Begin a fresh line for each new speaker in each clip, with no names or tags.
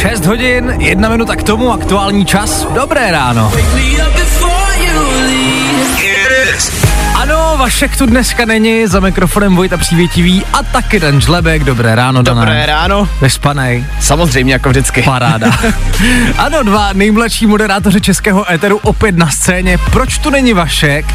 6 hodin, jedna minuta k tomu, aktuální čas. Dobré ráno. Vašek tu dneska není, za mikrofonem Vojta Přívětivý a taky Dan Žlebek. Dobré ráno, Dané.
Dobré ráno.
Vyspanej.
Samozřejmě, jako vždycky.
Paráda. ano, dva nejmladší moderátoři českého éteru opět na scéně. Proč tu není Vašek?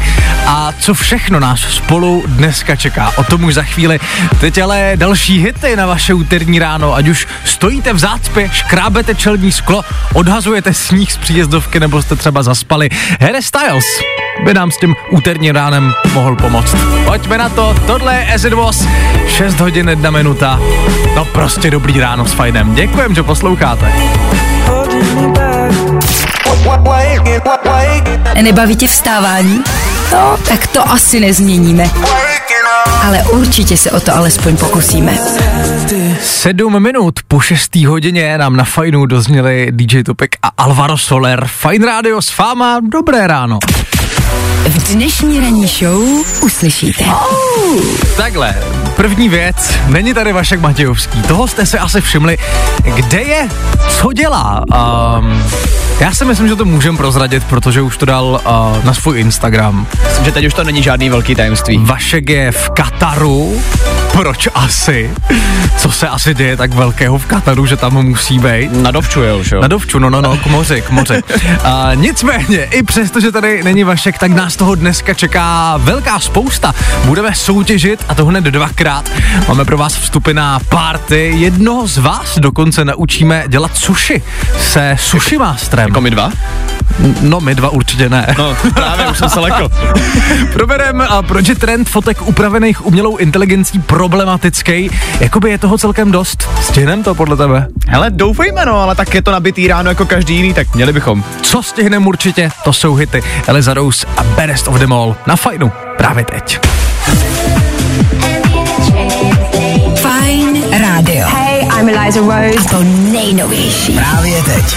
A co všechno nás spolu dneska čeká? O tom už za chvíli. Teď ale další hity na vaše úterní ráno. Ať už stojíte v zácpě, škrábete čelní sklo, odhazujete sníh z příjezdovky nebo jste třeba zaspali. Harry Styles by nám s tím úterním ránem mohl pomoct. Pojďme na to, tohle je As It Was, 6 hodin 1 minuta. No prostě dobrý ráno s Fajnem. Děkujem, že posloucháte.
Nebaví tě vstávání? No, tak to asi nezměníme. Ale určitě se o to alespoň pokusíme.
7 minut po 6. hodině nám na Fajnu dozněli DJ Topek a Alvaro Soler. Fajn rádio s fáma, dobré ráno.
V dnešní ranní show uslyšíte.
Takhle, první věc, není tady Vašek Matějovský, toho jste se asi všimli. Kde je? Co dělá? Um, já si myslím, že to můžem prozradit, protože už to dal uh, na svůj Instagram.
Myslím, že teď už to není žádný velký tajemství.
Vašek je v Kataru. Proč asi? Co se asi děje tak velkého v Kataru, že tam musí být?
Na dovču je už, jo.
Na dovču, no, no, no, k moři, k moři. A nicméně, i přesto, že tady není Vašek, tak nás toho dneska čeká velká spousta. Budeme soutěžit a to hned dvakrát. Máme pro vás vstupy na party. Jednoho z vás dokonce naučíme dělat sushi se sushi masterem.
Jako my dva?
No, my dva určitě ne.
No, právě už jsem se lekl.
Proberem, a proč je trend fotek upravených umělou inteligencí problematický. Jakoby je toho celkem dost. Stihnem to podle tebe?
Hele, doufejme no, ale tak je to nabitý ráno jako každý jiný, tak měli bychom.
Co stihnem určitě, to jsou hity Eliza Rose a Best of them all na fajnu právě teď.
Rádio.
Hey, I'm Eliza Rose.
To nejnovější.
Právě teď.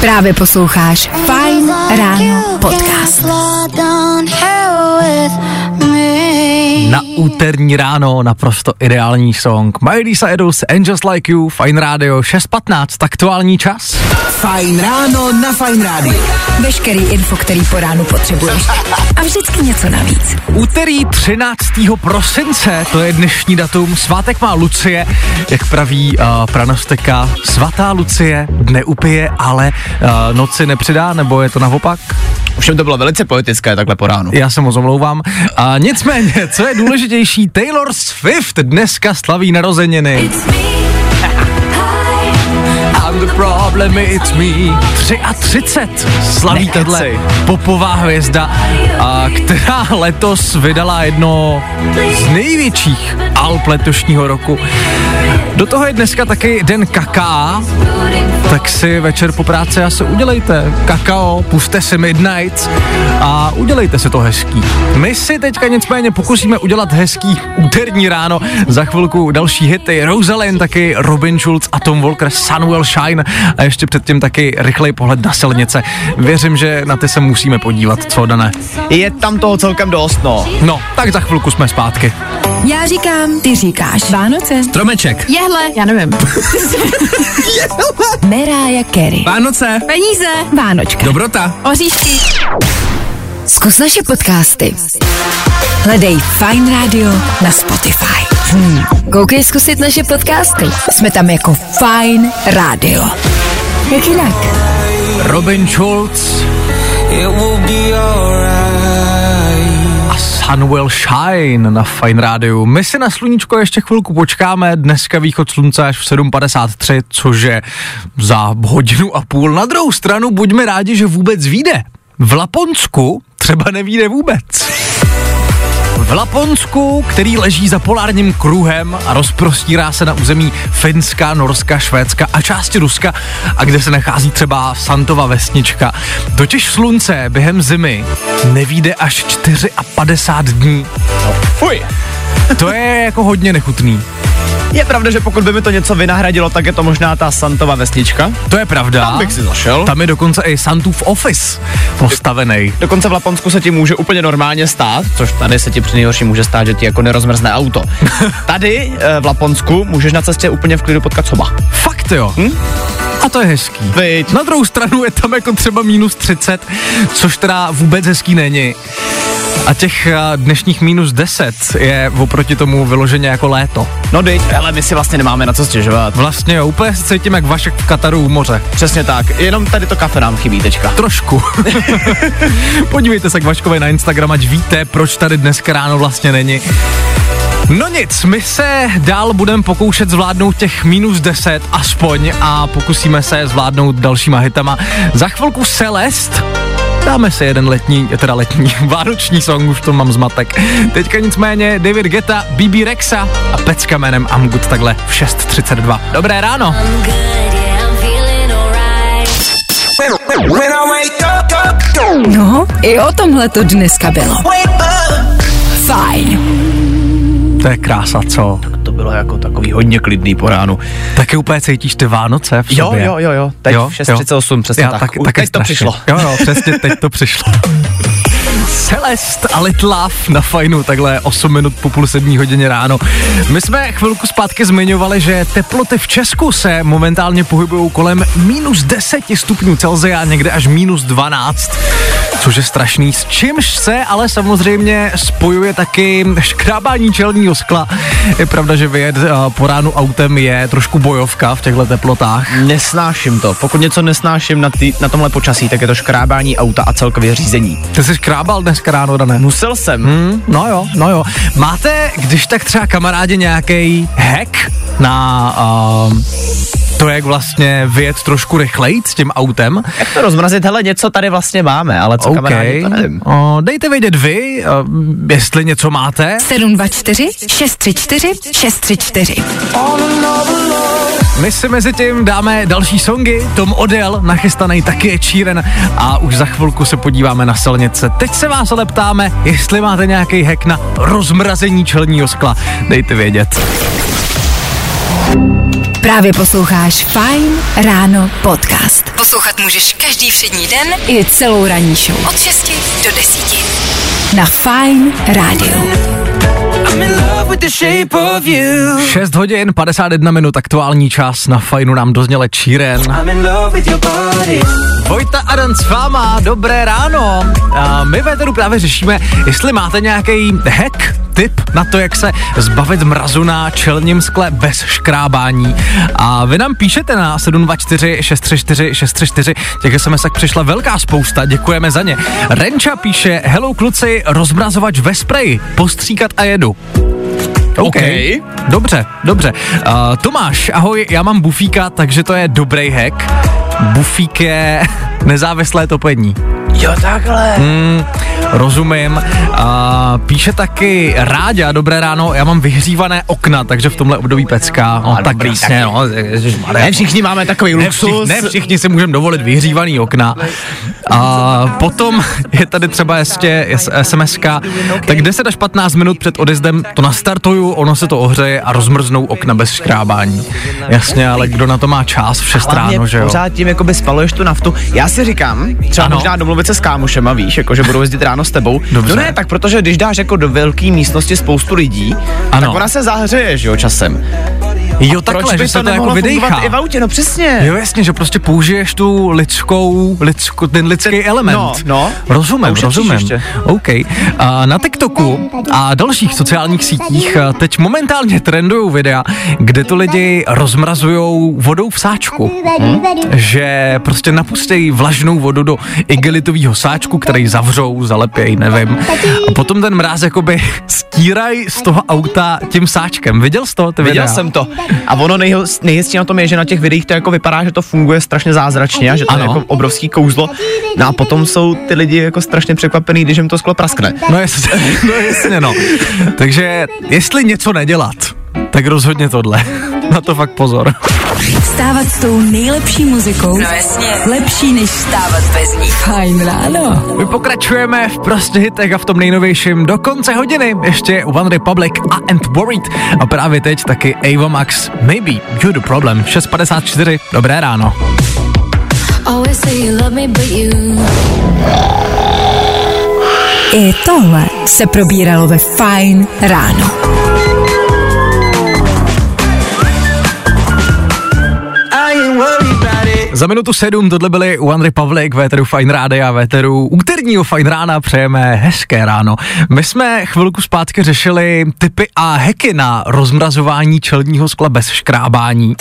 Právě posloucháš Fajn ráno podcast.
Na úterní ráno naprosto ideální song. Miley Cyrus, Angels Like You, Fine Radio 6.15, aktuální čas.
Fajn ráno na Fajn rádiu.
Veškerý info, který po ránu potřebuješ. A vždycky něco navíc.
Úterý 13. prosince, to je dnešní datum, svátek má Lucie, jak praví uh, pranostka, svatá Lucie dne upije, ale uh, noci nepřidá, nebo je to naopak?
Všem to bylo velice poetické takhle po ránu.
Já se moc omlouvám. A nicméně, co je důležitější, Taylor Swift dneska slaví narozeniny. I'm the problem, it's me. 33 slaví tahle popová hvězda, a která letos vydala jedno z největších alb letošního roku. Do toho je dneska taky den kaká, tak si večer po práci asi udělejte kakao, puste si Midnight a udělejte si to hezký. My si teďka nicméně pokusíme udělat hezký úterní ráno. Za chvilku další hity Rosalind, taky Robin Schulz a Tom Walker, Sun Will Shine a ještě předtím taky rychlej pohled na silnice. Věřím, že na ty se musíme podívat, co dané.
Je tam toho celkem dost, no.
No, tak za chvilku jsme zpátky.
Já říkám, ty říkáš. Vánoce.
Stromeček.
Jehle. Já nevím. Mariah Carey.
Vánoce.
Peníze. Vánočka.
Dobrota.
Oříšky. Zkus naše podcasty. Hledej Fine Radio na Spotify. Hmm. Koukej zkusit naše podcasty. Jsme tam jako Fine Radio. Jak jinak?
Robin Schulz a Sun Will Shine na Fine Rádiu. My si na sluníčko ještě chvilku počkáme, dneska východ slunce až v 7.53, což je za hodinu a půl. Na druhou stranu buďme rádi, že vůbec vyjde. V Laponsku třeba nevíde vůbec. V Laponsku, který leží za polárním kruhem a rozprostírá se na území Finska, Norska, Švédska a části Ruska a kde se nachází třeba Santova vesnička. Totiž slunce během zimy nevíde až 54 dní.
Fuj.
To je jako hodně nechutný.
Je pravda, že pokud by mi to něco vynahradilo, tak je to možná ta Santova vesnička.
To je pravda.
Tam bych si zašel.
Tam je dokonce i Santův office postavený.
Dokonce v Laponsku se ti může úplně normálně stát, což tady se ti při nejhorší může stát, že ti jako nerozmrzne auto. Tady eh, v Laponsku můžeš na cestě úplně v klidu potkat soba.
Fakt jo. Hm? A to je hezký.
Viď?
Na druhou stranu je tam jako třeba minus 30, což teda vůbec hezký není. A těch eh, dnešních minus 10 je oproti tomu vyloženě jako léto.
No dej, ale my si vlastně nemáme na co stěžovat.
Vlastně jo, úplně se cítím jak Vašek v Kataru u moře.
Přesně tak, jenom tady to kafe nám chybí teďka.
Trošku. Podívejte se k Vaškovi na Instagram, ať víte, proč tady dneska ráno vlastně není. No nic, my se dál budeme pokoušet zvládnout těch minus 10 aspoň a pokusíme se zvládnout dalšíma hitama. Za chvilku Celest, Dáme si jeden letní, teda letní, vánoční song, už to mám zmatek. Teďka nicméně David Geta, BB Rexa a Pecka jménem I'm Good takhle v 6.32. Dobré ráno.
No, i o tomhle to dneska bylo. Fajn.
To je krása, co?
To bylo jako takový hodně klidný po ránu.
Taky úplně cítíš ty Vánoce v
Jo,
sobě.
jo, jo, jo, teď v 6.38, přesně
Já,
tak.
tak,
Už
taky
teď to
strašně.
přišlo.
Jo, jo, přesně teď to přišlo. Celest a Little Love na fajnu, takhle 8 minut po půl sedmí hodině ráno. My jsme chvilku zpátky zmiňovali, že teploty v Česku se momentálně pohybují kolem minus 10 stupňů Celzia, někde až minus 12, což je strašný. S čímž se ale samozřejmě spojuje taky škrábání čelního skla. Je pravda, že vyjet eh, po ránu autem je trošku bojovka v těchto teplotách.
Nesnáším to. Pokud něco nesnáším na, tý, na tomhle počasí, tak je to škrábání auta a celkově řízení.
Ty jsi škrábal dneska ráno, Dané?
Musel jsem.
Hmm, no jo, no jo. Máte, když tak třeba kamarádi nějaký hack na uh, to, jak vlastně vyjet trošku rychleji s tím autem?
Jak to rozmrazit? Hele, něco tady vlastně máme, ale co kamarádi, to nevím.
O, dejte vědět vy, uh, jestli něco máte.
724 634 634.
My si mezi tím dáme další songy. Tom Odell, nachystaný taky je číren a už za chvilku se podíváme na silnice. Teď se vás ale ptáme, jestli máte nějaký hack na rozmrazení čelního skla. Dejte vědět.
Právě posloucháš Fine Ráno podcast. Poslouchat můžeš každý všední den i celou ranní show. Od 6 do 10. Na Fine Rádiu.
6 hodin 51 minut aktuální čas na fajnu nám dozněle číren. Vojta Adan s váma, dobré ráno. A my ve právě řešíme, jestli máte nějaký hack, tip na to, jak se zbavit mrazu na čelním skle bez škrábání. A vy nám píšete na 724 634 634, těch SMS přišla velká spousta, děkujeme za ně. Renča píše, hello kluci, rozmrazovač ve spreji, postříkat a jedu. OK. Dobře, dobře. Uh, Tomáš, ahoj, já mám bufíka, takže to je dobrý hack. Bufík je nezávislé topení.
Jo, takhle.
Hmm, rozumím. A píše taky Ráďa, dobré ráno, já mám vyhřívané okna, takže v tomhle období pecka. No,
A
tak
dobrý,
jasně, no.
Ne všichni máme takový
Ne
luxus.
všichni, ne všichni si můžeme dovolit vyhřívaný okna. A potom je tady třeba ještě sms tak 10 až 15 minut před odjezdem to nastartuju, ono se to ohřeje a rozmrznou okna bez škrábání. Jasně, ale kdo na to má čas v 6
Hlavně
ráno, že jo?
pořád tím jakoby spaluješ tu naftu. Já si říkám, třeba
ano.
možná domluvit se s kámošema, víš, jako že budou jezdit ráno s tebou.
Dobře.
No ne, tak protože když dáš jako do velké místnosti spoustu lidí,
Ano.
tak ona se zahřeje, že jo, časem.
Jo,
Proč
takhle,
by
že se to jako
fungovat i v autě, no přesně.
Jo, jasně, že prostě použiješ tu lidskou, lidskou ten lidský
Ten-
element.
no, no.
Rozumím, rozumím.
ještě.
OK. A na TikToku a dalších sociálních sítích teď momentálně trendují videa, kde to lidi rozmrazují vodou v sáčku. Hm? Že prostě napustějí vlažnou vodu do igelitového sáčku, který zavřou, zalepějí, nevím. A potom ten mráz jakoby stírají z toho auta tím sáčkem. Viděl jsi to? Ty
Viděl
videa?
jsem to. A ono nejhezčí na tom je, že na těch videích to jako vypadá, že to funguje strašně zázračně a že to je
Ano.
jako obrovský kouzlo. No a potom jsou ty lidi jako strašně překvapený, když jim to sklo praskne.
No jasně, no jasně, no. Takže jestli něco nedělat, tak rozhodně tohle. Na to fakt pozor.
Vstávat s tou nejlepší muzikou. No jasně. Lepší než vstávat bez ní. Fajn ráno.
My pokračujeme v prostě hitech a v tom nejnovějším do konce hodiny. Ještě One Republic a And Worried. A právě teď taky Ava Max. Maybe you're the problem. 6.54. Dobré ráno.
Always say you love me, but you.
I tohle se probíralo ve Fajn ráno.
Za minutu sedm tohle byly One Republic, Véteru Fine Rádia, Véteru úterního Fine Rána, přejeme hezké ráno. My jsme chvilku zpátky řešili typy a heky na rozmrazování čelního skla bez škrábání.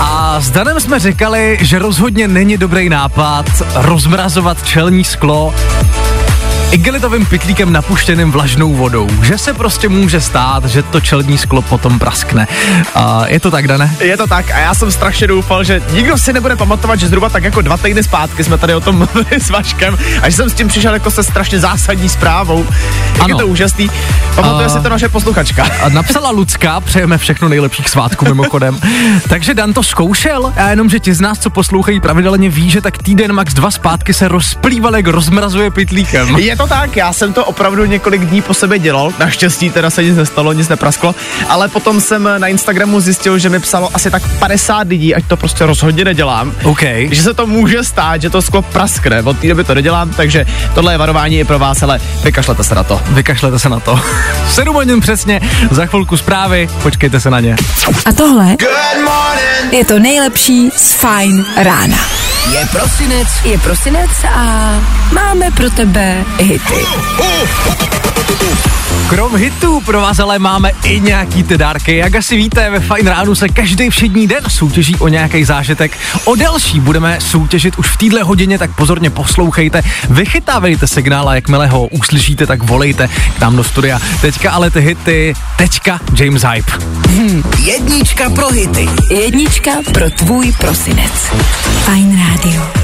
A s Danem jsme říkali, že rozhodně není dobrý nápad rozmrazovat čelní sklo igelitovým pytlíkem napuštěným vlažnou vodou. Že se prostě může stát, že to čelní sklo potom praskne. A je to tak, Dane?
Je to tak a já jsem strašně doufal, že nikdo si nebude pamatovat, že zhruba tak jako dva týdny zpátky jsme tady o tom mluvili s Vaškem a že jsem s tím přišel jako se strašně zásadní zprávou. Jak
Ano.
je to úžasný. Pamatuje
A-
si to naše posluchačka.
A napsala Lucka, přejeme všechno nejlepších svátků mimochodem. Takže Dan to zkoušel a jenom, že ti z nás, co poslouchají pravidelně, ví, že tak týden max dva zpátky se rozplýval, jak rozmrazuje pytlíkem.
Je to tak, já jsem to opravdu několik dní po sobě dělal, naštěstí teda se nic nestalo, nic neprasklo, ale potom jsem na Instagramu zjistil, že mi psalo asi tak 50 lidí, ať to prostě rozhodně nedělám.
OK.
Že se to může stát, že to sklo praskne, od té doby to nedělám, takže tohle je varování i pro vás, ale vykašlete se na to.
Vykašlete se na to. 7 hodin přesně, za chvilku zprávy, počkejte se na ně.
A tohle je to nejlepší z Fajn rána.
Je prosinec.
Je prosinec a máme pro tebe hity.
Krom hitů pro vás ale máme i nějaký ty dárky. Jak asi víte, ve Fine Ránu se každý všední den soutěží o nějaký zážitek. O další budeme soutěžit už v téhle hodině, tak pozorně poslouchejte. Vychytávejte signál a jakmile ho uslyšíte, tak volejte k nám do studia. Teďka ale ty hity, teďka James Hype.
Jednička pro hity.
Jednička pro tvůj prosinec. Fajn rádio.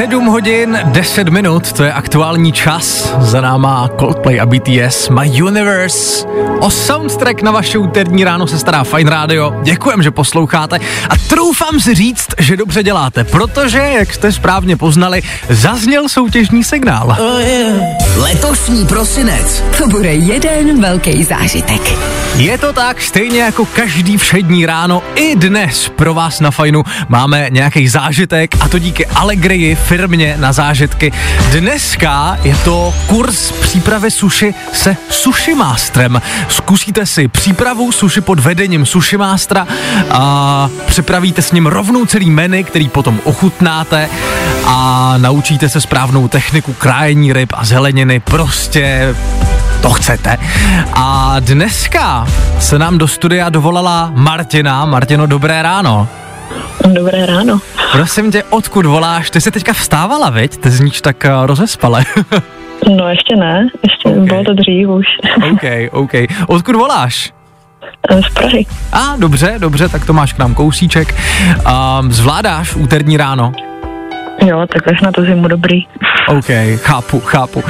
7 hodin 10 minut, to je aktuální čas. Za náma Coldplay a BTS, My Universe. O soundtrack na vaše úterní ráno se stará Fine Radio. Děkujem, že posloucháte a troufám si říct, že dobře děláte, protože, jak jste správně poznali, zazněl soutěžní signál.
Letošní prosinec.
To bude jeden velký zážitek.
Je to tak, stejně jako každý všední ráno, i dnes pro vás na Fajnu máme nějaký zážitek a to díky Allegrii firmě na zážitky. Dneska je to kurz přípravy suši se Sushi Masterem. Zkusíte si přípravu suši pod vedením Sushi Mastera a připravíte s ním rovnou celý menu, který potom ochutnáte a naučíte se správnou techniku krájení ryb a zeleniny. Prostě to chcete. A dneska se nám do studia dovolala Martina. Martino, dobré ráno.
Dobré ráno.
Prosím tě, odkud voláš? Ty jsi teďka vstávala, viď? Ty zníš tak uh, rozespale.
No ještě ne, ještě
Ok.
okay. bylo to dřív už.
OK, OK. Odkud voláš?
Z Prahy.
A, dobře, dobře, tak to máš k nám kousíček. Um, zvládáš úterní ráno?
Jo, tak až na to zimu dobrý.
OK, chápu, chápu.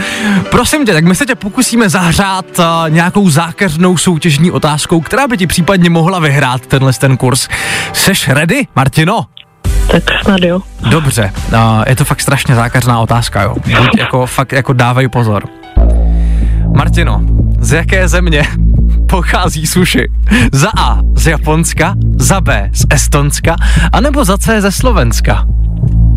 Prosím tě, tak my se tě pokusíme zahřát uh, nějakou zákeřnou soutěžní otázkou, která by ti případně mohla vyhrát tenhle ten kurz. Seš ready, Martino?
Tak snad jo.
Dobře, uh, je to fakt strašně zákařná otázka, jo. Buď jako fakt jako dávej pozor. Martino, z jaké země pochází sushi? Za A z Japonska, za B z Estonska, anebo za C ze Slovenska?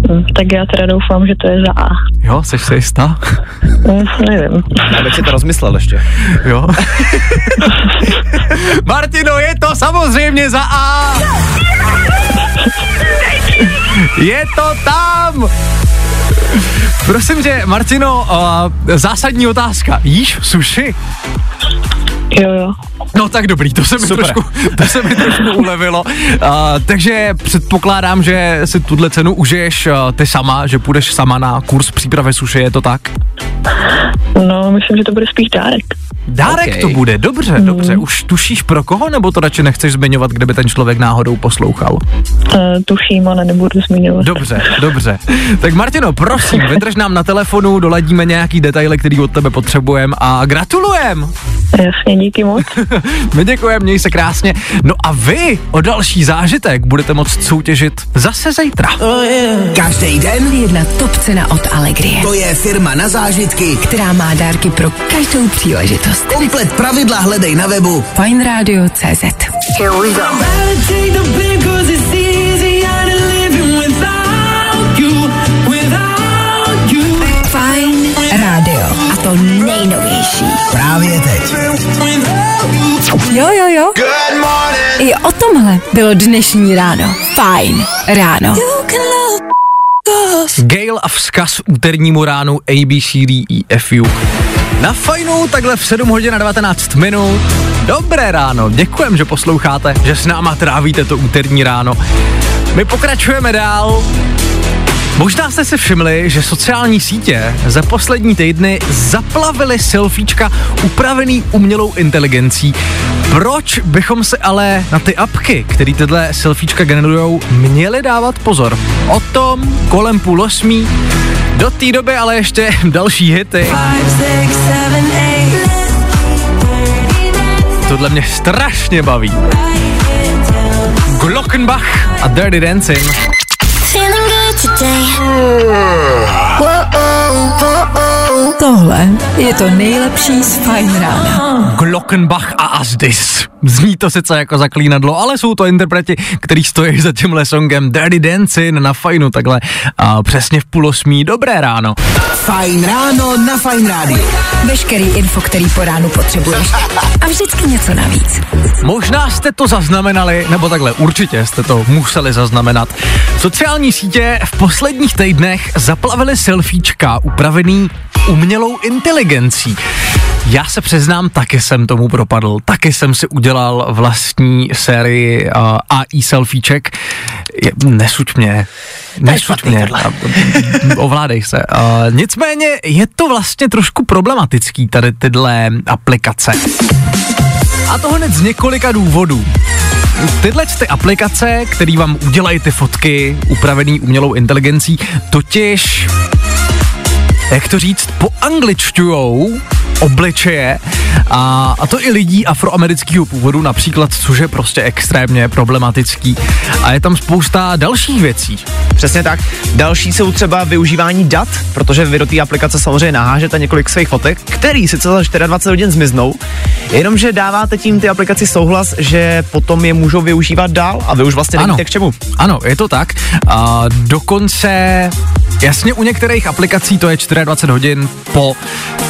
Hm, Tak já teda doufám, že to je za A.
Jo, seš si jistá?
Hm, nevím.
Já bych si to rozmyslel ještě.
Jo. Martino, je to samozřejmě za A. Je to tam. Prosím tě, Martino, uh, zásadní otázka. Jíš sushi?
Jo, jo.
No tak dobrý, to se mi,
Super.
trošku, to se mi trošku ulevilo. Uh, takže předpokládám, že si tuhle cenu užiješ uh, ty sama, že půjdeš sama na kurz přípravy suše, je to tak?
No, myslím, že to bude spíš dárek.
Dárek
Ok.
to bude, dobře, dobře. Už tušíš pro koho, nebo to radši nechceš zmiňovat, kde by ten člověk náhodou poslouchal?
Uh, tuším, ale nebudu zmiňovat.
Dobře, dobře. Tak Martino, prosím, vydrž nám na telefonu, doladíme nějaký detaily, který od tebe potřebujeme a gratulujem.
Jasně, díky moc.
My děkujeme, měj se krásně. No a vy o další zážitek budete moct soutěžit zase zítra.
Každý den
Jedna top cena od Allegrie,
to je firma na zážitky.
která má dárky pro každou příležitost.
Komplet pravidla hledej na webu
Fajnradio.cz Fajn Jo, jo, jo.
Good morning.
I o tomhle bylo dnešní ráno. Fajn ráno.
Gail a vzkaz úternímu ránu ABCDEFU. Na fajnu takhle v 7 hodin a 19 minut. Dobré ráno, děkujem, že posloucháte, že s náma trávíte to úterní ráno. My pokračujeme dál. Možná jste si všimli, že sociální sítě za poslední týdny zaplavily selfiečka upravený umělou inteligencí. Proč bychom se ale na ty apky, které tyhle selfiečka generujou, měli dávat pozor? O tom kolem půl osmí. Do té doby ale ještě další hity. Tohle mě strašně baví. Glockenbach a Dirty Dancing.
Feeling good today.
Tohle je to nejlepší z Fajn rána.
Glockenbach a Asdis. Zní to sice jako zaklínadlo, ale jsou to interpreti, který stojí za tímhle songem Dirty Dancing na fajnu takhle a přesně v půl osmí. Dobré ráno.
Fajn ráno na Fajn rádiu.
Veškerý info, který po ránu potřebuješ. A vždycky něco navíc.
Možná jste to zaznamenali, nebo takhle určitě jste to museli zaznamenat. Sociální sítě v posledních týdnech zaplavily selfiečka upravený umělou inteligencí. Já se přiznám, taky jsem tomu propadl. Taky jsem si udělal vlastní sérii uh, AI selfieček. Nesuď mě. Nesuď mě. A- Ovládej se. Uh, nicméně je to vlastně trošku problematický tady tyhle aplikace. A to hned z několika důvodů. Tyhle ty aplikace, které vám udělají ty fotky upravený umělou inteligencí, totiž, jak to říct, poangličťujou obličeje a, a to i lidí afroamerického původu například, což je prostě extrémně problematický. A je tam spousta dalších věcí.
Přesně tak. Další jsou třeba využívání dat, protože vy do té aplikace samozřejmě nahážete několik svých fotek, který sice za 24 hodin zmiznou, jenomže dáváte tím ty aplikaci souhlas, že potom je můžou využívat dál a vy už vlastně
Ano.
nevíte k čemu.
Ano, je to tak. A dokonce, jasně u některých aplikací to je 24 hodin po,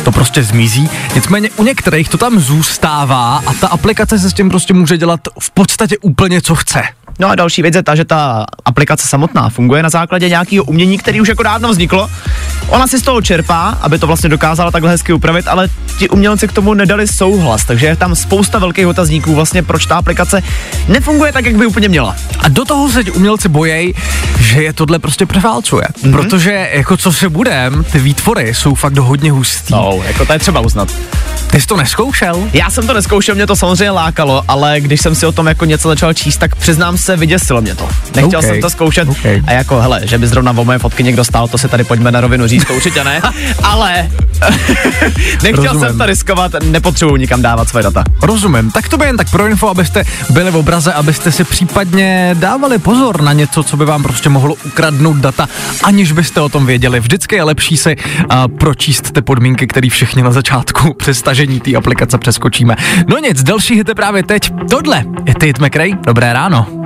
to prostě zmizí. Nicméně u některých to tam zůstává a ta aplikace se s tím prostě může dělat v podstatě úplně co chce.
No a další věc je ta, že ta aplikace samotná funguje na základě nějakého umění, který už jako dávno vzniklo. Ona si z toho čerpá, aby to vlastně dokázala takhle hezky upravit, ale ti umělci k tomu nedali souhlas, takže je tam spousta velkých otazníků vlastně, proč ta aplikace nefunguje tak, jak by úplně měla.
A do toho se ti umělci bojejí, že je tohle prostě převálcuje. Mm-hmm. Protože jako co se budem, ty výtvory jsou fakt hodně hustý.
No, jako to je třeba uznat.
Ty jsi to neskoušel?
Já jsem to neskoušel, mě to samozřejmě lákalo, ale když jsem si o tom jako něco začal číst, tak přiznám se, vyděsilo mě to. Nechtěl
OK,
jsem to zkoušet
OK.
a jako hele, že by zrovna o moje fotky někdo stál, to si tady pojďme na rovinu říct, to určitě ne, ale nechtěl
Rozumím.
jsem to riskovat, nepotřebuji nikam dávat své data.
Rozumím. Tak to by jen tak pro info, abyste byli v obraze, abyste si případně dávali pozor na něco, co by vám prostě mohlo ukradnout data, aniž byste o tom věděli. Vždycky je lepší si uh, pročíst ty podmínky, které všichni na začátku při stažení té aplikace přeskočíme. No nic, další hity právě teď. Tohle je Tate McRae. Dobré ráno.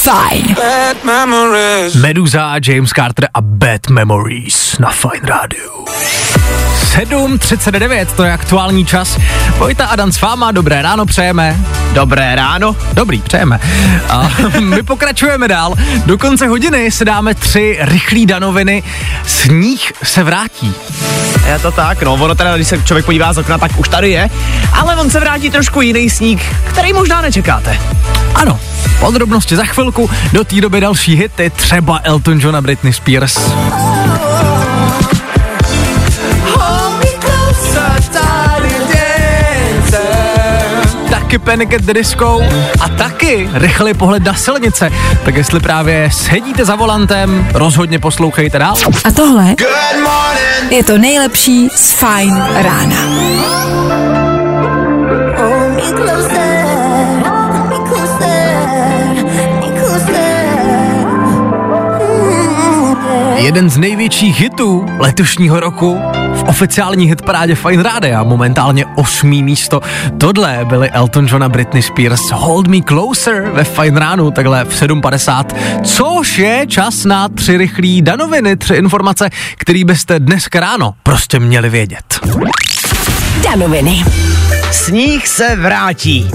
Fajn.
bad memories.
Meduza, James Carter a Bad Memories na Fine Radio. 7.39, to je aktuální čas. Vojta a Dan s váma, dobré ráno přejeme.
Dobré ráno.
Dobrý, přejeme. A my pokračujeme dál. Do konce hodiny si dáme tři rychlé danoviny. Sníh se vrátí.
Je to tak, no, ono teda, když se člověk podívá z okna, tak už tady je, ale on se vrátí trošku jiný sníh, který možná nečekáte.
Ano, podrobnosti za chvilku, do té doby další hity, třeba Elton John a Britney Spears. Taky Panic at the Disco a taky rychlý pohled na silnice. Tak jestli právě sedíte za volantem, rozhodně poslouchejte dál.
A tohle je to nejlepší z Fine rána.
Jeden z největších hitů letošního roku v oficiální hitparádě Fine Radio, momentálně osmý místo. Tohle byly Elton John a Britney Spears Hold Me Closer ve Fine Ránu, takhle v 7.50, což je čas na tři rychlý danoviny, tři informace, které byste dneska ráno prostě měli vědět.
Danoviny.
Sníh se vrátí.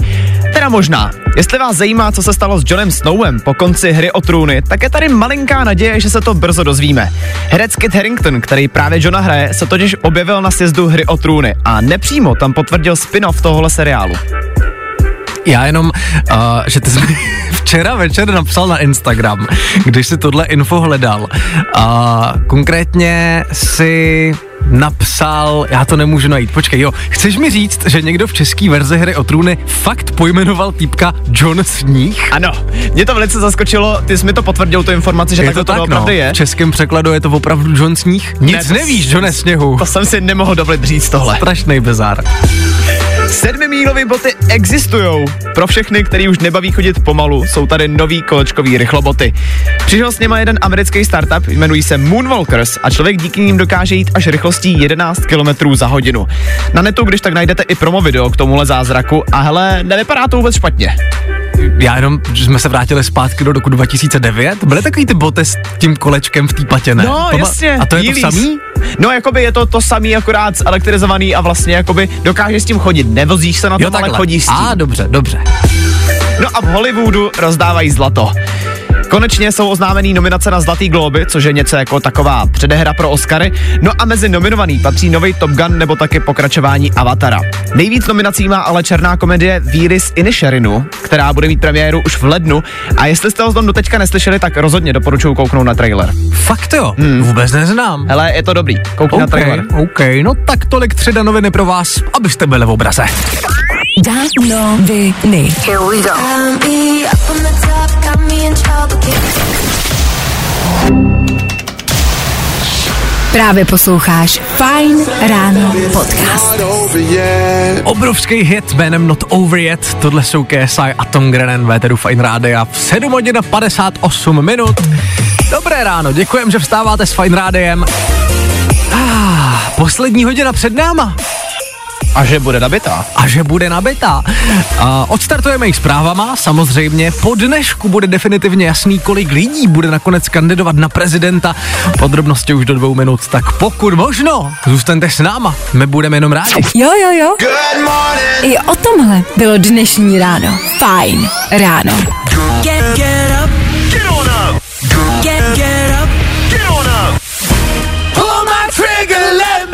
Teda možná. Jestli vás zajímá, co se stalo s Johnem Snowem po konci hry o trůny, tak je tady malinká naděje, že se to brzo dozvíme. Herec Kit Harington, který právě Johna hraje, se totiž objevil na sjezdu hry o trůny a nepřímo tam potvrdil spin-off tohohle seriálu.
Já jenom, uh, že ty jsi včera večer napsal na Instagram, když si tohle info hledal. A konkrétně si napsal, já to nemůžu najít, počkej, jo, chceš mi říct, že někdo v české verzi hry o trůny fakt pojmenoval týpka John Sníh?
Ano, mě to velice zaskočilo, ty jsi mi to potvrdil, tu informaci, že
Je
takhle
to
to,
tak,
opravdu
no.
je.
V českém překladu je to opravdu John Sníh? Nic
to
nevíš,
s-
Johne Sněhu.
To jsem si nemohl dovolit říct tohle.
Strašný bizar.
Sedmimílové boty existují. Pro všechny, který už nebaví chodit pomalu, jsou tady nový kolečkový rychloboty. Přišel s něma jeden americký startup, jmenují se Moonwalkers a člověk díky nim dokáže jít až rychlostí 11 km za hodinu. Na netu, když tak najdete i promo video k tomuhle zázraku a hele, nevypadá to vůbec špatně.
Já jenom, že jsme se vrátili zpátky do roku 2009, byly takový ty boty s tím kolečkem v té patě, ne?
No,
To
jasně.
A to je to samý?
No, jakoby je to to samý, akorát elektrizovaný a vlastně jakoby dokážeš s tím chodit. Nevozíš se na tom, ale chodíš s tím.
A dobře, dobře.
No a v Hollywoodu rozdávají zlato. Konečně jsou oznámený nominace na Zlatý globy, což je něco jako taková předehra pro Oscary. No a mezi nominovaný patří nový Top Gun nebo taky pokračování Avatara. Nejvíc nominací má ale černá komedie Víry z Inisherinu, která bude mít premiéru už v lednu. A jestli jste ho tom doteďka neslyšeli, tak rozhodně doporučuji kouknout na trailer.
Fakt jo, hmm. vůbec neznám.
Hele, je to dobrý. Koukni na
OK,
trailer.
OK, no tak tolik tři danoviny pro vás, abyste byli v obraze.
Danoviny. Právě posloucháš Fine Ráno podcast.
Obrovský hit jménem Not Over Yet, tohle jsou KSI a Tom Grennan, Véteru Fine Rádia v 7 hodin a 58 minut. Dobré ráno, děkujem, že vstáváte s Fine Rádiem. Ah, poslední hodina před náma.
A že bude nabitá.
a že bude nabitá. A odstartujeme jich zprávama, samozřejmě. Po dnešku bude definitivně jasný, kolik lidí bude nakonec kandidovat na prezidenta. Podrobnosti už do dvou minut, tak pokud možno, zůstaňte s náma, my budeme jenom rádi.
Jo, jo, jo.
Good morning.
I o tomhle bylo dnešní ráno. Fine ráno.
Get, get up.
Get on up.
Get, get up.
Get on up.
Pull my trigger, let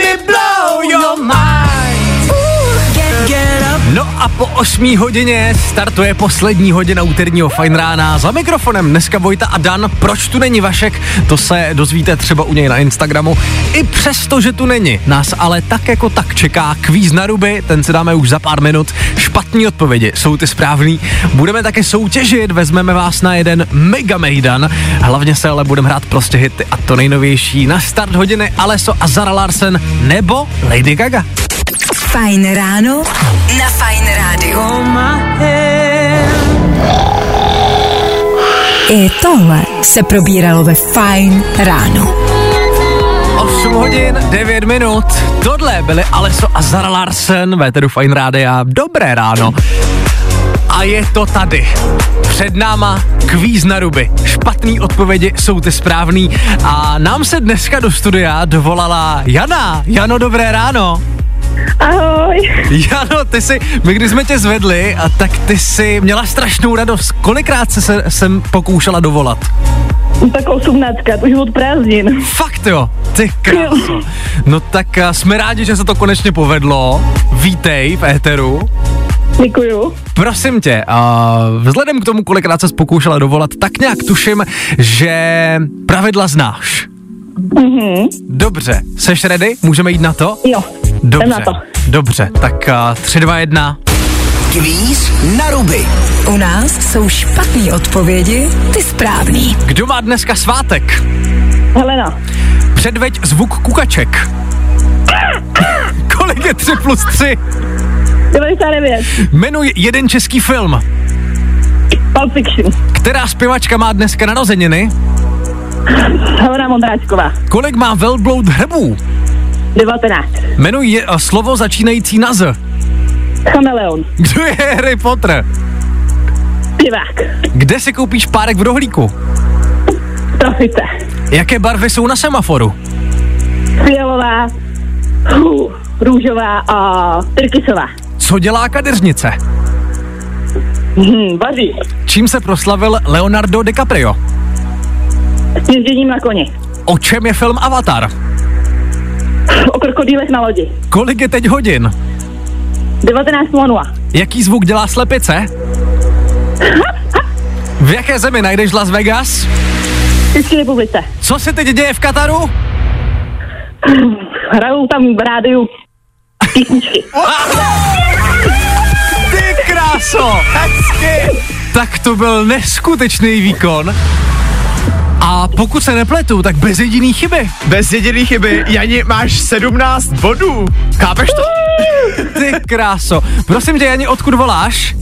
No a po 8 hodině startuje poslední hodina úterního fajn rána. Za mikrofonem dneska Vojta a Dan. Proč tu není Vašek? To se dozvíte třeba u něj na Instagramu. I přesto, že tu není, nás ale tak jako tak čeká kvíz na ruby, ten si dáme už za pár minut. Špatný odpovědi jsou ty správný. Budeme také soutěžit, vezmeme vás na jeden mega mejdan. Hlavně se ale budeme hrát prostě hity a to nejnovější na start hodiny Aleso a Zara Larsen nebo Lady Gaga.
Fajn ráno na Fajn rádiu. I tohle se probíralo ve Fajn ráno.
8 hodin, 9 minut. Tohle byly Aleso a Zara Larsen, Véteru Fine Rádia. Dobré ráno. A je to tady. Před náma kvíz na ruby. Špatný odpovědi jsou ty správný. A nám se dneska do studia dovolala Jana. Jano, dobré ráno.
Ahoj.
Jano, ty si, my když jsme tě zvedli, a tak ty si měla strašnou radost. Kolikrát se, se sem pokoušela dovolat?
Tak 18, už od prázdnin.
Fakt jo, ty kráso. No tak a, jsme rádi, že se to konečně povedlo. Vítej v éteru.
Děkuju.
Prosím tě, a vzhledem k tomu, kolikrát se pokoušela dovolat, tak nějak tuším, že pravidla znáš.
Mhm.
Dobře, seš ready? Můžeme jít na to?
Jo,
Dobře,
na to.
dobře, tak a, 3, 2, 1.
Kvíz na ruby.
U nás jsou špatné odpovědi, ty správný.
Kdo má dneska svátek?
Helena.
Předveď zvuk kukaček. Kolik je 3 plus 3?
99.
Jmenuj jeden český film.
Pulp Fiction.
Která zpěvačka má dneska narozeniny?
Helena Mondráčková.
Kolik má velbloud hrbů?
19.
Jmenuj je, a slovo začínající na Z.
Chameleon.
Kdo je Harry Potter?
Pivák.
Kde si koupíš párek v rohlíku?
Trofice.
Jaké barvy jsou na semaforu?
Fialová. Hů, růžová a tyrkysová.
Co dělá kadeřnice?
Hm, vaří.
Čím se proslavil Leonardo DiCaprio?
Jezděním na koni.
O čem je film Avatar?
O krokodýlech na lodi.
Kolik je teď hodin?
19.00.
Jaký zvuk dělá slepice? V jaké zemi najdeš Las Vegas?
V České republice.
Co se teď děje v Kataru?
Hrajou tam v rádiu písničky.
Ty kráso! Hezky! Tak to byl neskutečný výkon. A pokud se nepletu, tak bez jediný chyby.
Bez jediný chyby, Jani, máš 17 bodů. Chápeš to?
Ty kráso. Prosím tě, Jani, odkud voláš?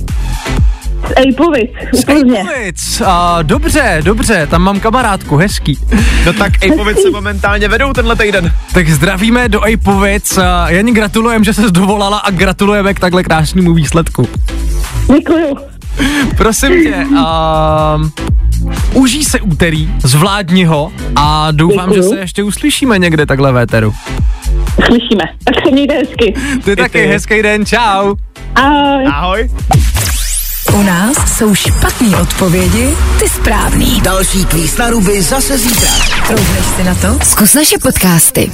Ejpovic. Úplně.
Ejkovic. A, dobře, dobře, tam mám kamarádku, hezký.
No tak Ejpovic se momentálně vedou tenhle týden.
Tak zdravíme do Ejpovic. A Jani, gratulujeme, že se dovolala a gratulujeme k takhle krásnému výsledku.
Děkuju.
Prosím tě, a, užij se úterý, zvládni ho a doufám,
Děkuju.
že se ještě uslyšíme někde takhle v éteru.
Slyšíme. Tak se mějte hezky.
Ty taky,
ty.
hezký den, čau.
Ahoj.
Ahoj.
U nás jsou špatné odpovědi, ty správný.
Další kvíz na ruby zase zítra.
Troubneš si na to? Zkus naše podcasty.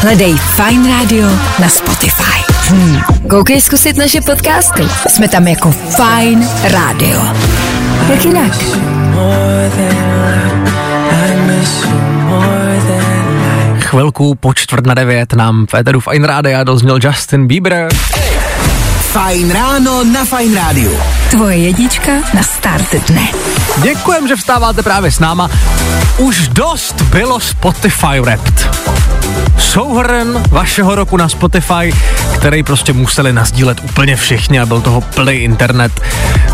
Hledej Fine Radio na Spotify. Hmm. Koukej zkusit naše podcasty. Jsme tam jako Fine Radio. Jak jinak?
Chvilku po čtvrt na devět nám v éteru Fine Rádia dozněl Justin Bieber.
Fajn ráno na Fajn rádiu.
Tvoje jednička na start dne.
Děkujem, že vstáváte právě s náma. Už dost bylo Spotify Wrapped. Souhrn vašeho roku na Spotify, který prostě museli nazdílet úplně všichni a byl toho plný internet.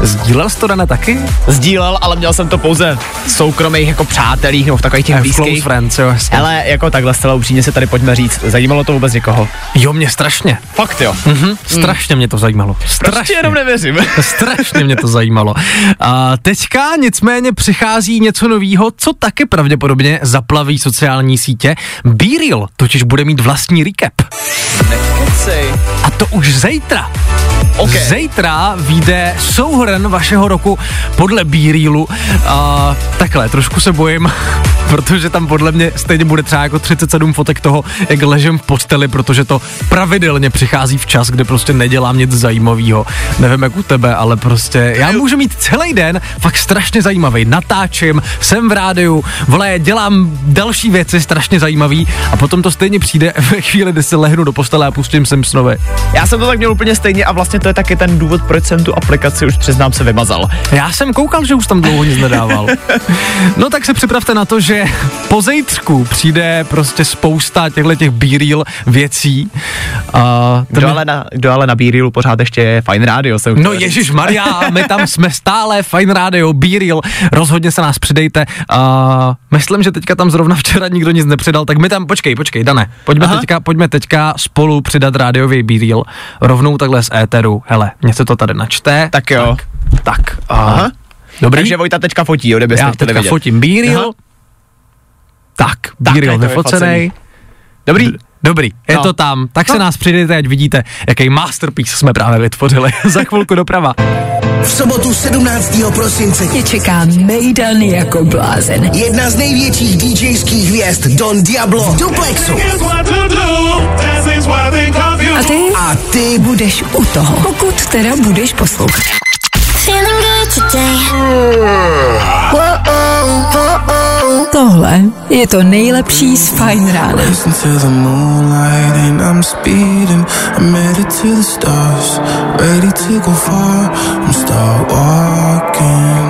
Sdílel jsi to, Dane, taky?
Sdílel, ale měl jsem to pouze v soukromých jako přátelích nebo v takových těch
Eh, v Close
blízkých.
friends, jo, jasně.
Ale jako takhle zcela upřímně se tady pojďme říct, zajímalo to vůbec někoho?
Jo, mě strašně.
Fakt jo.
Mhm, strašně mě to zajímalo.
Prostě
Strašně.
jenom nevěřím.
Strašně mě to zajímalo. A teďka nicméně přichází něco novýho, co taky pravděpodobně zaplaví sociální sítě. BeReal totiž bude mít vlastní recap.
Nekecej.
A to už zítra.
OK.
Zítra vyjde souhrn vašeho roku podle BeRealu. A takhle, trošku se bojím, protože tam podle mě stejně bude třeba jako 37 fotek toho, jak ležím v posteli, protože to pravidelně přichází v čas, kde prostě nedělám nic zajímavého. Nevím jak u tebe, ale prostě já můžu mít celý den fakt strašně zajímavý. Natáčím, jsem v rádiu, vole, dělám další věci strašně zajímavý a potom to stejně přijde ve chvíli, kdy se lehnu do postele a pustím Simpsonovi.
Já jsem to tak měl úplně stejně a vlastně to je taky ten důvod, proč jsem tu aplikaci už přiznám se vymazal.
Já jsem koukal, že už tam dlouho nic nedával. No tak se připravte na to, že po zejtřku přijde prostě spousta těchto těch B-reel věcí. A
Kdo ale, na, kdo ale na B-Reelu pořád ještě je Fine Radio. Se
No Ježíš Maria, my tam jsme stále, Fine Radio, B-reel, rozhodně se nás přidejte. A Myslím, že teďka tam zrovna včera nikdo nic nepřidal, tak my tam, počkej, počkej, Dane, pojďme
Aha.
teďka, pojďme teďka spolu přidat rádiový bíl rovnou takhle z éteru. Hele, mě se to tady načte.
Tak jo.
Tak, tak a,
Aha.
Dobrý,
Takže Vojta teďka fotí, jo, kdybyste
já teďka
vidět.
fotím bíril.
Aha.
Tak,
Tak,
bíril vyfocený.
Dobrý.
Dobrý, je
No.
to tam. Tak se
No.
nás přidejte, ať vidíte, jaký masterpiece jsme právě vytvořili. Za chvilku doprava.
V sobotu 17. prosince
Tě čeká Mejdan jako blázen.
jedna z největších DJských hvězd Don Diablo v Duplexu.
A ty?
A ty
Budeš u toho, pokud teda budeš poslouchat.
Feeling good today.
Tohle je to nejlepší z Fine Rána.
Listen to the moonlight and I'm speeding. I'm headed to the stars, ready to go far. I'm start walking.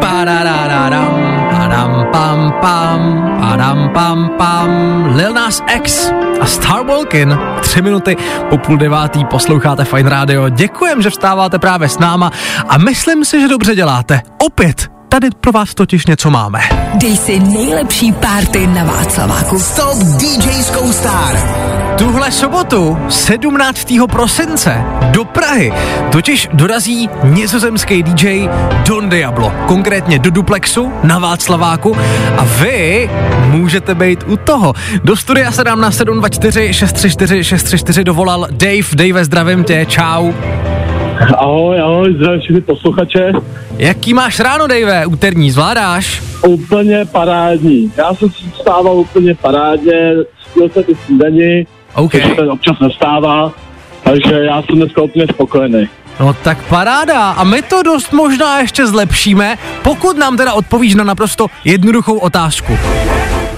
Pararararam, padam pam pam, padam pam pam, Lil Nas X a Star Walkin. Tři minuty po půl devátý posloucháte Fine Radio. Děkujem, že vstáváte právě s náma a myslím si, že dobře děláte. Opět, tady pro vás totiž něco máme.
Dej si nejlepší párty na Václaváku.
Stop DJskou star.
Tuhle sobotu, 17. prosince, do Prahy totiž dorazí nizozemský DJ Don Diablo, konkrétně do Duplexu na Václaváku a vy můžete být u toho. Do studia se nám na 724 634 634 dovolal Dave. Dave, zdravím tě, čau.
Ahoj, ahoj, zdravím všechny posluchače.
Jaký máš ráno, Dave? Úterní, zvládáš?
Úplně parádní. Já jsem si vstával úplně parádně, spil jsem ty snídani,
OK.
což se občas nestává, takže já jsem dneska úplně spokojený.
No tak paráda. A my to dost možná ještě zlepšíme, pokud nám teda odpovíš na naprosto jednoduchou otázku.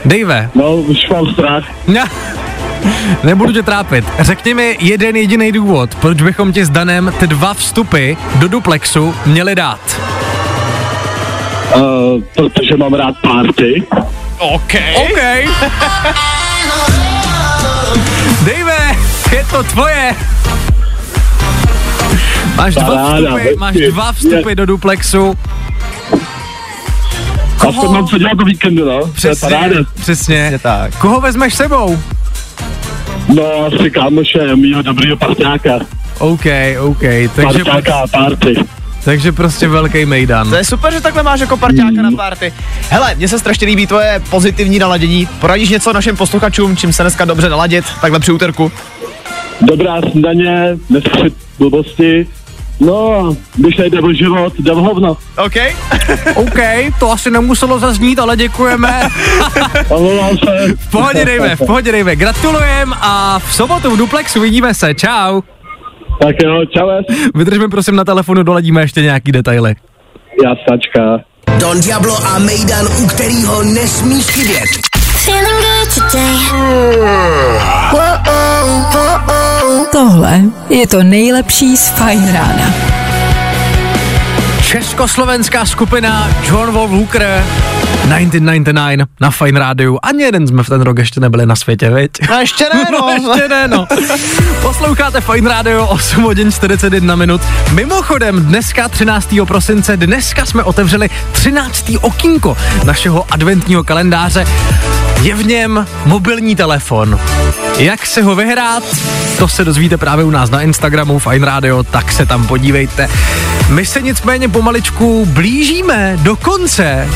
Dave,
No, už mám strach.
Ne, nebudu tě trápit. Řekni mi jeden jediný důvod, proč bychom ti s Danem ty dva vstupy do duplexu měli dát.
Uh, protože mám rád party.
OK.
OK. Dave, je to tvoje. Máš dva vstupy, máš dva vstupy
Je.
do duplexu.
Aspoň mám co dělat do víkendu, no. To je
Přesně,
paráda.
přesně.
Je tak.
Koho vezmeš sebou?
No, asi kámoše, mýho dobrýho parťáka.
OK, OK, takže,
Parťáka a party.
takže prostě velký mejdan.
To je super, že takhle máš jako parťáka na párty. Hele, mně se strašně líbí tvoje pozitivní naladění. Poradíš něco našim posluchačům, čím se dneska dobře naladit, takhle při úterku?
Dobrá snídaně, neslyšet blbosti. No, když nejde o život, jde v hovno.
OK?
OK, to asi nemuselo zaznít, ale děkujeme.
Omlouvám se.
V pohodě, Dave, v pohodě, Dave. Gratulujem a v sobotu v Duplexu vidíme se. Čau.
Tak jo, čau.
Vydržme prosím na telefonu, doladíme ještě nějaký detaily.
Jasnačka.
Don Diablo a Mejdan, u kterého nesmíš chybět.
Feeling good today.
Tohle je to nejlepší z Fine Rána.
Československá skupina John Wolf Hooker 1999 na Fine Rádiu. Ani jeden jsme v ten rok ještě nebyli na světě, viď?
No ještě ne, no.
ještě ne, no. Posloucháte Fine Radio 8 hodin 41 minut. Mimochodem, dneska 13. prosince, dneska jsme otevřeli 13. okýnko našeho adventního kalendáře. Je v něm mobilní telefon. Jak se ho vyhrát, to se dozvíte právě u nás na Instagramu Fine Radio, tak se tam podívejte. My se nicméně pomaličku blížíme do konce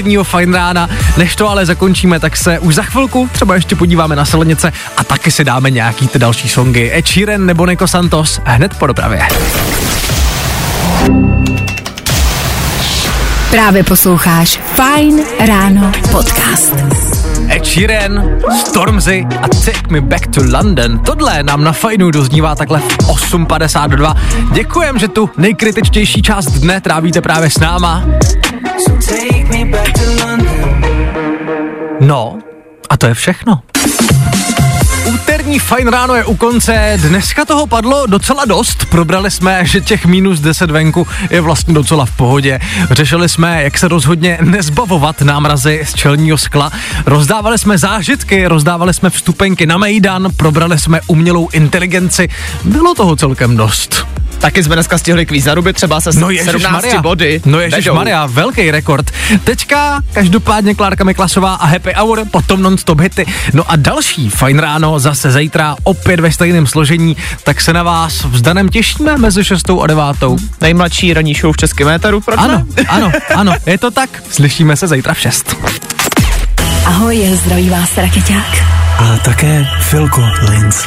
úterního Fine Rána. Než to ale zakončíme, tak se už za chvilku třeba ještě podíváme na silnice a taky si dáme nějaký ty další songy. Ed Sheeran nebo Nico Santos hned po dopravě.
Právě posloucháš Fine Ráno podcast.
Ed Sheeran, Stormzy a Take Me Back to London. Tohle nám na fajnu doznívá takhle v 8.52. Děkujem, že tu nejkritičtější část dne trávíte právě s náma. No, a to je všechno. Úterní fajn ráno je u konce, dneska toho padlo docela dost, probrali jsme, že těch minus 10 venku je vlastně docela v pohodě, řešili jsme, jak se rozhodně nezbavovat námrazy z čelního skla, rozdávali jsme zážitky, rozdávali jsme vstupenky na Mejdan, probrali jsme umělou inteligenci, bylo toho celkem dost.
Taky jsme dneska stihli kvíz na ruby, třeba se
No
17
Maria.
body.
No ježiš. Maria, velký rekord. Teďka každopádně Klárka Miklasová a Happy Hour, potom non-stop hity. No a další fajn ráno zase zítra opět ve stejném složení, tak se na vás v Danem těšíme mezi 6 a 9.
Nejmladší ranní show v českém éteru, proč
Ano,
ne?
ano, ano, je to tak. Slyšíme se zítra v 6.
Ahoj, zdraví vás Raketák.
A také Filko Linz.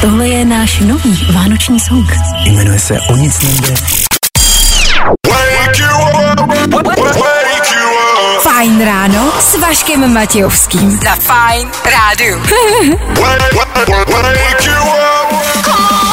Tohle je náš nový vánoční song.
Jmenuje se O nic nejde.
Fajn ráno s Vaškem Matějovským. Za Fajn rádu.